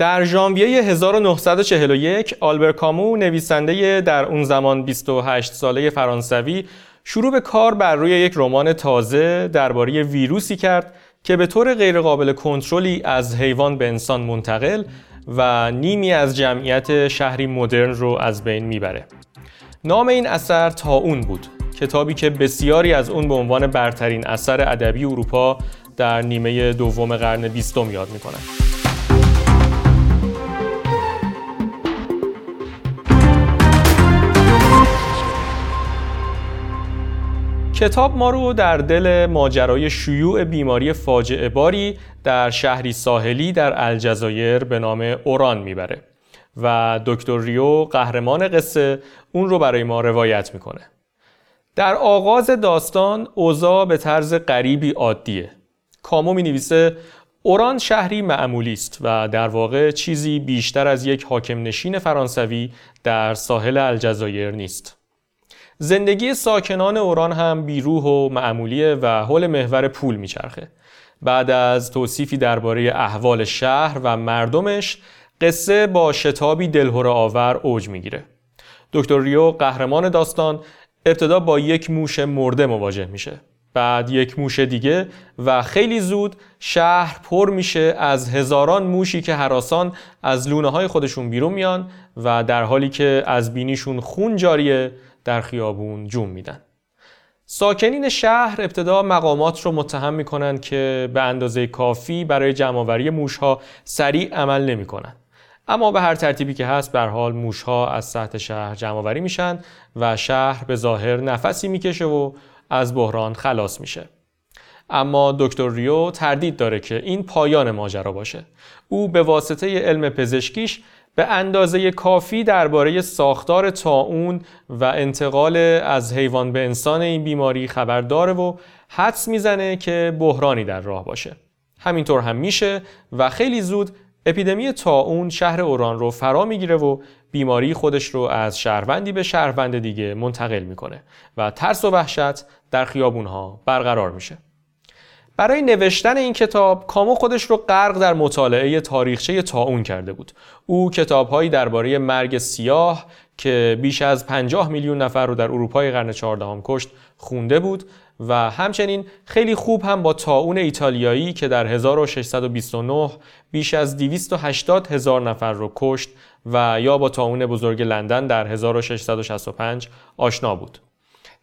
در ژانویه 1941 آلبر کامو نویسنده در اون زمان 28 ساله فرانسوی شروع به کار بر روی یک رمان تازه درباره ویروسی کرد که به طور غیرقابل کنترلی از حیوان به انسان منتقل و نیمی از جمعیت شهری مدرن رو از بین می‌بره. نام این اثر اون بود کتابی که بسیاری از اون به عنوان برترین اثر ادبی اروپا در نیمه دوم قرن بیستم یاد می‌کنن. کتاب ما رو در دل ماجرای شیوع بیماری فاجعه باری در شهری ساحلی در الجزایر به نام اوران می‌بره و دکتر ریو قهرمان قصه اون رو برای ما روایت می‌کنه. در آغاز داستان اوضاع به طرز غریبی عادیه. کامو می نویسه اوران شهری معمولی است و در واقع چیزی بیشتر از یک حاکم نشین فرانسوی در ساحل الجزایر نیست. زندگی ساکنان اوران هم بیروح و معمولیه و حول محور پول میچرخه. بعد از توصیفی درباره احوال شهر و مردمش قصه با شتابی دلهور آور اوج می‌گیره. دکتر ریو قهرمان داستان ابتدا با یک موش مرده مواجه میشه. بعد یک موش دیگه و خیلی زود شهر پر میشه از هزاران موشی که حراسان از لونه های خودشون بیرون میان و در حالی که از بینیشون خون جاریه در خیابون جون میدن. ساکنین شهر ابتدا مقامات رو متهم می‌کنن که به اندازه کافی برای جمعآوری موشها سریع عمل نمی‌کنن. اما به هر ترتیبی که هست بر حال موشها از سطح شهر جمعآوری میشن و شهر به ظاهر نفسی می‌کشه و از بحران خلاص میشه. اما دکتر ریو تردید داره که این پایان ماجرا باشه. او به واسطه علم پزشکیش به اندازه کافی درباره ساختار تاون و انتقال از حیوان به انسان این بیماری خبر داره و حدس می‌زنه که بحرانی در راه باشه. همینطور هم میشه و خیلی زود اپیدمی تاون شهر اوران رو فرا می‌گیره و بیماری خودش رو از شهروندی به شهروند دیگه منتقل می‌کنه و ترس و وحشت در خیابونها برقرار میشه. برای نوشتن این کتاب کامو خودش رو غرق در مطالعه تاریخچه تاون کرده بود. او کتابهایی درباره مرگ سیاه که بیش از 50 میلیون نفر رو در اروپای قرن 14 کشت خونده بود و همچنین خیلی خوب هم با تاون ایتالیایی که در 1629 بیش از 280 هزار نفر رو کشت و یا با تاون بزرگ لندن در 1665 آشنا بود.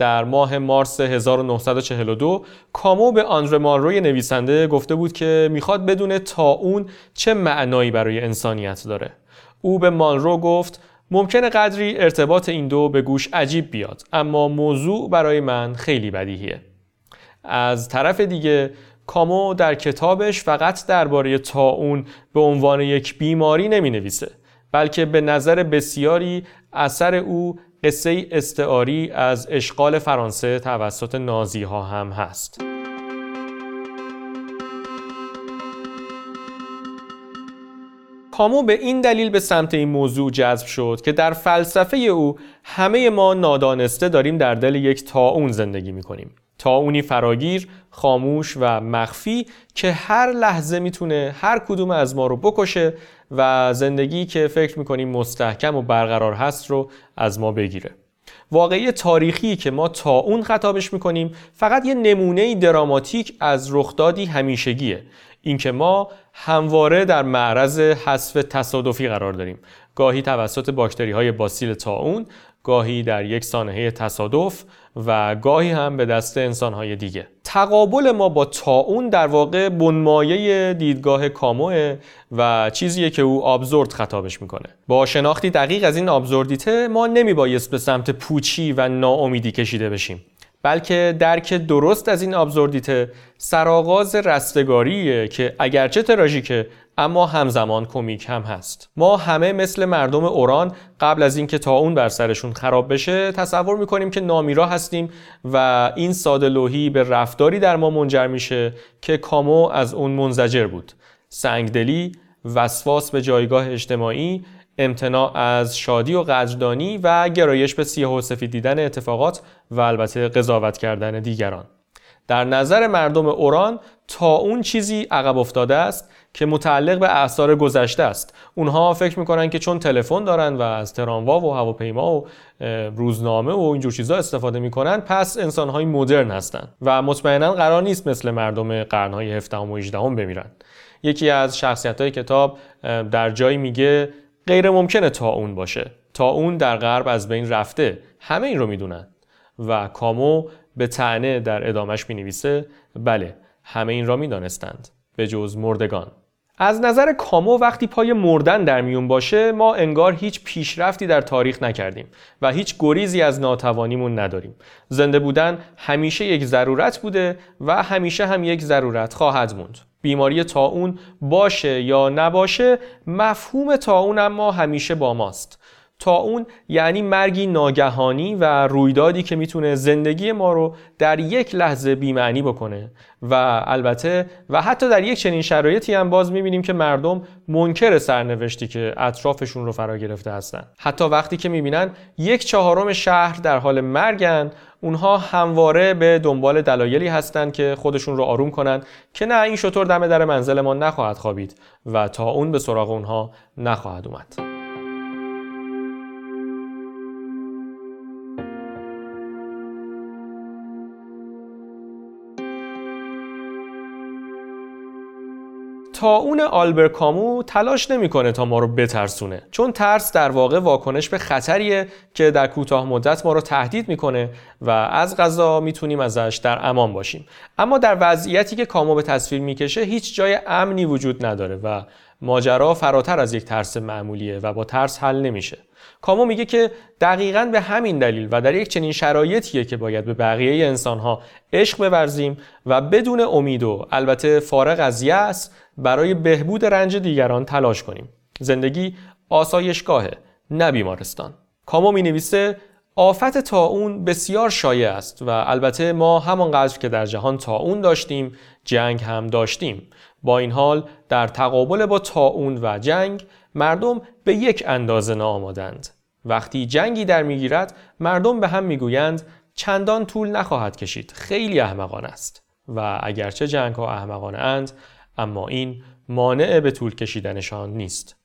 در ماه مارس 1942 کامو به آندره مانروی نویسنده گفته بود که می‌خواد بدونه تا اون چه معنایی برای انسانیت داره. او به مانرو گفت ممکنه قدری ارتباط این دو به گوش عجیب بیاد اما موضوع برای من خیلی بدیهیه. از طرف دیگه کامو در کتابش فقط درباره تاون به عنوان یک بیماری نمی نویسه بلکه به نظر بسیاری اثر او قصه استعاری از اشغال فرانسه توسط نازی ها هم هست. کامو به این دلیل به سمت این موضوع جذب شد که در فلسفه او همه ما نادانسته داریم در دل یک تاون زندگی می کنیم. تاونی فراگیر، خاموش و مخفی که هر لحظه می‌تونه هر کدوم از ما رو بکشه و زندگی که فکر می‌کنیم مستحکم و برقرار هست رو از ما بگیره. واقعی تاریخی که ما تا اون خطابش می‌کنیم فقط یه نمونه دراماتیک از رخدادی همیشگیه اینکه ما همواره در معرض حذف تصادفی قرار داریم گاهی توسط باکتری های باسیل تاون گاهی در یک سانحه تصادف و گاهی هم به دست انسانهای دیگه. تقابل ما با تاون در واقع بنمایه دیدگاه کاموه و چیزیه که او آبزورد خطابش می‌کنه. با شناختی دقیق از این آبزوردیته ما نمیبایست به سمت پوچی و ناامیدی کشیده بشیم. بلکه درک درست از این آبزوردیته سرآغاز رستگاریه که اگرچه تراژیکه اما همزمان کمیک هم هست. ما همه مثل مردم اوران قبل از اینکه تا اون بر سرشون خراب بشه تصور می‌کنیم که نامیرا هستیم و این ساده لوحی به رفتاری در ما منجر میشه که کامو از اون منزجر بود. سنگدلی وسواس به جایگاه اجتماعی امتناع از شادی و قدردانی و گرایش به سیاه و سفید دیدن اتفاقات و البته قضاوت کردن دیگران. در نظر مردم اوران تا اون چیزی عقب افتاده است که متعلق به اثار گذشته است. اونها فکر می‌کنن که چون تلفن دارن و از تراموا و هواپیما و روزنامه و اینجور چیزا استفاده می‌کنن پس انسانهای مدرن هستن و مطمئنا قرار نیست مثل مردم قرنهای 17 و 18 بمیرن. یکی از شخصیت های کتاب در جایی میگه غیر ممکنه تا اون باشه. تا اون در غرب از بین رفته. همه این رو می‌دونن. و کامو به تعنه در ادامش می نویسه بله همه این را می دانستند به جز مردگان. از نظر کامو وقتی پای مردن در میون باشه ما انگار هیچ پیشرفتی در تاریخ نکردیم و هیچ گریزی از ناتوانیمون نداریم. زنده بودن همیشه یک ضرورت بوده و همیشه هم یک ضرورت خواهد موند. بیماری تاون باشه یا نباشه مفهوم تاون اما همیشه با ماست. تا اون یعنی مرگی ناگهانی و رویدادی که می‌تونه زندگی ما رو در یک لحظه بیمعنی بکنه. و البته و حتی در یک چنین شرایطی هم باز می‌بینیم که مردم منکر سرنوشتی که اطرافشون رو فرا گرفته هستن. حتی وقتی که می‌بینن یک چهارم شهر در حال مرگن اونها همواره به دنبال دلایلی هستند که خودشون رو آروم کنن که نه این شطور دم در منزل ما نخواهد خوابید و تا اون به سراغ اونها نخواهد اومد. تا اون آلبر کامو تلاش نمی‌کنه تا ما رو بترسونه چون ترس در واقع واکنش به خطریه که در کوتاه مدت ما رو تهدید می‌کنه و از غذا می‌تونیم ازش در امان باشیم. اما در وضعیتی که کامو به تصویر می‌کشه هیچ جای امنی وجود نداره و ماجرا فراتر از یک ترس معمولیه و با ترس حل نمیشه. کامو میگه که دقیقا به همین دلیل و در یک چنین شرایطیه که باید به بقیه انسانها عشق بورزیم و بدون امید و البته فارغ از یأس برای بهبود رنج دیگران تلاش کنیم. زندگی آسایشگاهه نه بیمارستان. کامو می نویسه آفت تاون بسیار شایع است و البته ما همانقدر که در جهان تاون داشتیم جنگ هم داشتیم. با این حال در تقابل با تاون و جنگ مردم به یک اندازه ناآمادند وقتی جنگی در می‌گیرد مردم به هم می‌گویند چندان طول نخواهد کشید خیلی احمقانه است. و اگرچه جنگ ها احمقانه اند اما این مانع به طول کشیدنشان نیست.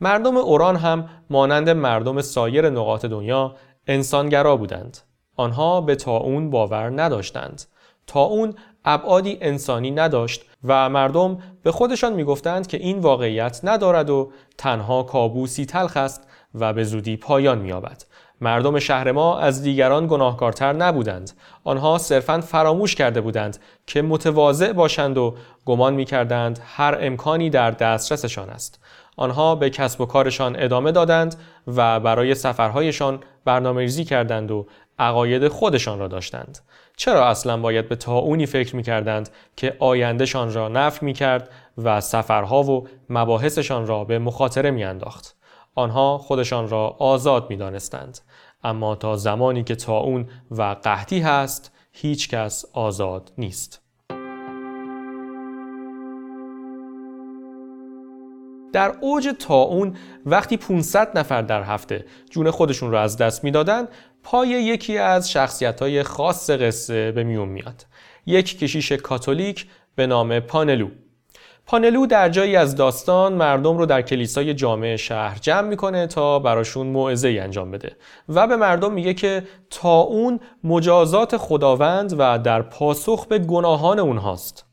مردم اوران هم مانند مردم سایر نقاط دنیا انسانگرا بودند. آنها به تاون باور نداشتند. تاون ابعادی انسانی نداشت و مردم به خودشان می‌گفتند که این واقعیت ندارد و تنها کابوسی تلخ است و به زودی پایان مییابد. مردم شهر ما از دیگران گناهکارتر نبودند. آنها صرفا فراموش کرده بودند که متواضع باشند و گمان می‌کردند هر امکانی در دسترسشان است. آنها به کسب و کارشان ادامه دادند و برای سفرهایشان برنامه‌ریزی کردند و عقاید خودشان را داشتند چرا اصلا باید به تاونی فکر می کردند که آیندهشان را نفر می کرد و سفرها و مباحثشان را به مخاطره می انداخت. آنها خودشان را آزاد می دانستند. اما تا زمانی که تاون و قحطی هست هیچ کس آزاد نیست. در اوج تاون وقتی 500 نفر در هفته جون خودشون را از دست می‌دادند پای یکی از شخصیت خاص قصه به میون میاد. یک کشیش کاتولیک به نام پانلو. پانلو در جایی از داستان مردم رو در کلیسای جامع شهر جمع می‌کنه تا براشون موعظه انجام بده و به مردم میگه که تا اون مجازات خداوند و در پاسخ به گناهان اونهاست.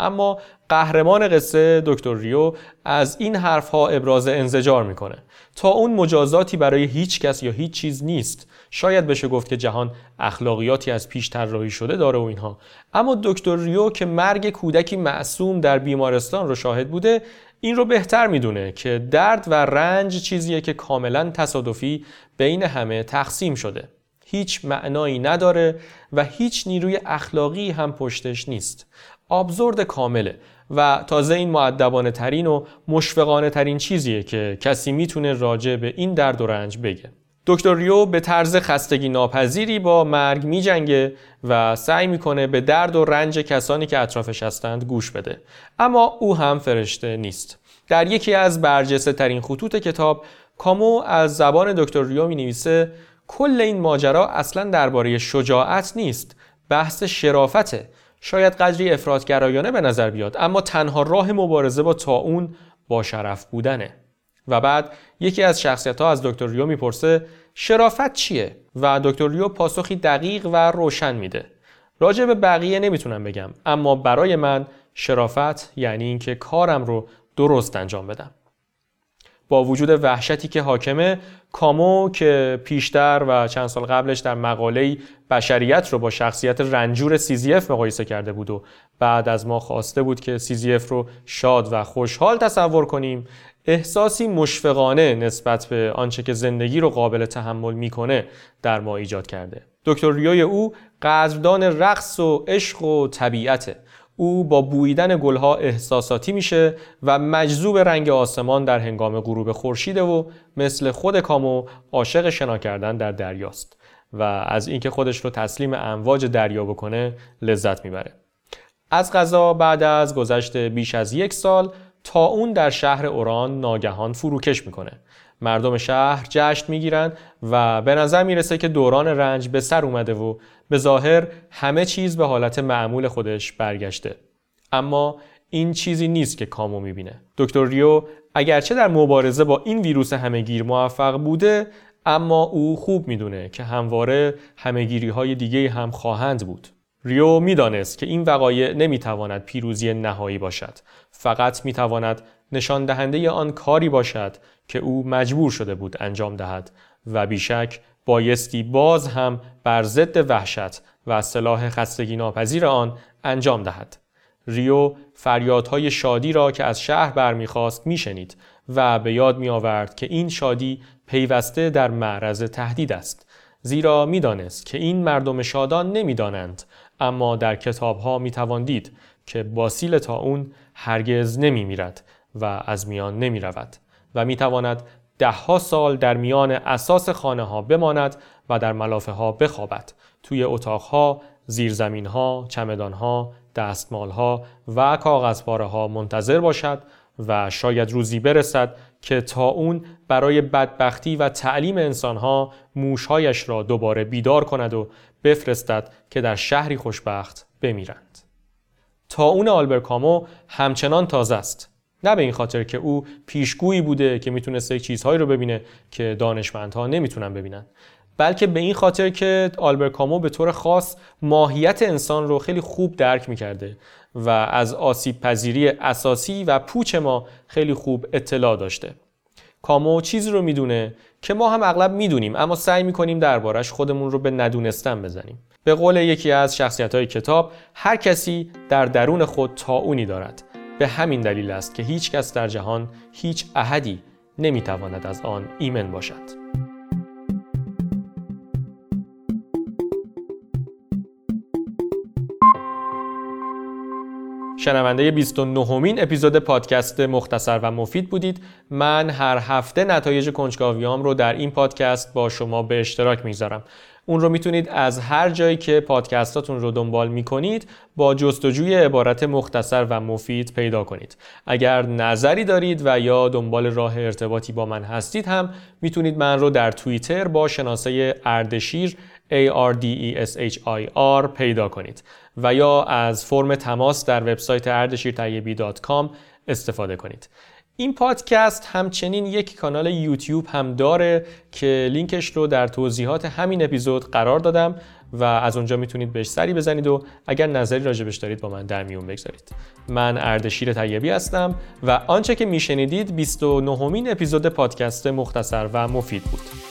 اما قهرمان قصه دکتر ریو از این حرفها ابراز انزجار می‌کنه. تا اون مجازاتی برای هیچ کس یا هیچ چیز نیست. شاید بشه گفت که جهان اخلاقیاتی از پیش طراحی شده داره و اینها. اما دکتر ریو که مرگ کودکی معصوم در بیمارستان رو شاهد بوده این رو بهتر می‌دونه که درد و رنج چیزیه که کاملا تصادفی بین همه تقسیم شده. هیچ معنایی نداره و هیچ نیروی اخلاقی هم پشتش نیست. آبزرد کامله و تازه این معدبانه ترین و مشفقانه ترین چیزیه که کسی می‌تونه راجع به این درد و رنج بگه. دکتر ریو به طرز خستگی ناپذیری با مرگ میجنگه و سعی می‌کنه به درد و رنج کسانی که اطرافش هستند گوش بده. اما او هم فرشته نیست. در یکی از برجسته ترین خطوط کتاب کامو از زبان دکتر ریو می نویسه کل این ماجرا اصلا درباره شجاعت نیست. بحث شرافته. شاید قدری افرادگرایانه به نظر بیاد اما تنها راه مبارزه با تاون با شرف بودنه. و بعد یکی از شخصیت ها از دکتر ریو می‌پرسه شرافت چیه؟ و دکتر ریو پاسخی دقیق و روشن میده. راجع به بقیه نمی‌تونم بگم اما برای من شرافت یعنی اینکه کارم رو درست انجام بدم. با وجود وحشتی که حاکمه کامو که پیشتر و چند سال قبلش در مقاله بشریت رو با شخصیت رنجور سیزیف مقایسه کرده بود و بعد از ما خواسته بود که سیزیف رو شاد و خوشحال تصور کنیم احساسی مشفقانه نسبت به آنچه که زندگی رو قابل تحمل می‌کنه در ما ایجاد کرده. دکتر ریوی او قدردان رقص و عشق و طبیعته. او با بویدن گلها احساساتی میشه و مجذوب رنگ آسمان در هنگام غروب خورشیده و مثل خود کامو عاشق شنا کردن در دریاست و از اینکه خودش رو تسلیم امواج دریا بکنه لذت می‌بره. از غذا بعد از گذشت بیش از یک سال تا اون در شهر اوران ناگهان فروکش می‌کنه. مردم شهر جشن می‌گیرن و به نظر می‌رسه که دوران رنج به سر اومده و به ظاهر همه چیز به حالت معمول خودش برگشته. اما این چیزی نیست که کامو می‌بینه. دکتر ریو اگرچه در مبارزه با این ویروس همهگیر موفق بوده اما او خوب می‌دونه که همواره همهگیری های دیگه هم خواهند بود. ریو می‌دانست که این وقایع نمی‌تواند پیروزی نهایی باشد. فقط می‌تواند نشان دهنده آن کاری باشد که او مجبور شده بود انجام دهد و بیشک بایستی باز هم بر ضد وحشت و صلاح خستگی ناپذیر آن انجام دهد. ریو فریادهای شادی را که از شهر برمیخواست میشنید و به یاد می آورد که این شادی پیوسته در معرض تهدید است. زیرا می‌دانست که این مردم شادان نمی‌دانند اما در کتابها می دید که باسیل تا اون هرگز نمی میرد و از میان نمی رود و می تواند دهها سال در میان اساس خانه ها بماند و در ملافه ها بخوابد توی اتاق ها، زیرزمین ها، چمدان ها، دستمال ها و کاغذپاره ها منتظر باشد و شاید روزی برسد که تا اون برای بدبختی و تعلیم انسانها موشهایش را دوباره بیدار کند و بفرستد که در شهری خوشبخت بمیرند. تا اون آلبرکامو همچنان تازه است نه به این خاطر که او پیشگویی بوده که می‌تونسته چیزهایی رو ببینه که دانشمندها نمی‌تونن ببینن. بلکه به این خاطر که آلبر کامو به طور خاص ماهیت انسان رو خیلی خوب درک می‌کرده و از آسیب پذیری اساسی و پوچ ما خیلی خوب اطلاع داشته. کامو چیزی رو می‌دونه که ما هم اغلب می‌دونیم اما سعی می‌کنیم دربارش خودمون رو به ندونستن بزنیم. به قول یکی از شخصیت های کتاب هر کسی در درون خود تاونی دارد. به همین دلیل است که هیچ کس در جهان هیچ احدی نمی‌تواند از آن ایمن باشد. شنونده 29 مین اپیزود پادکست مختصر و مفید بودید من هر هفته نتایج کنجکاویام رو در این پادکست با شما به اشتراک می‌گذارم اون رو می‌تونید از هر جایی که پادکستاتون رو دنبال می‌کنید با جستجوی عبارت مختصر و مفید پیدا کنید. اگر نظری دارید و یا دنبال راه ارتباطی با من هستید هم می‌تونید من رو در توییتر با شناسه اردشیر A R D E S H I R پیدا کنید. و یا از فرم تماس در وبسایت اردشیرطیبی استفاده کنید. این پادکست همچنین یک کانال یوتیوب هم داره که لینکش رو در توضیحات همین اپیزود قرار دادم و از اونجا می‌تونید بهش سری بزنید و اگر نظری راجبش دارید با من در میون بگذارید. من اردشیر طیبی هستم و آنچه که میشنیدید 29 مین اپیزود پادکست مختصر و مفید بود.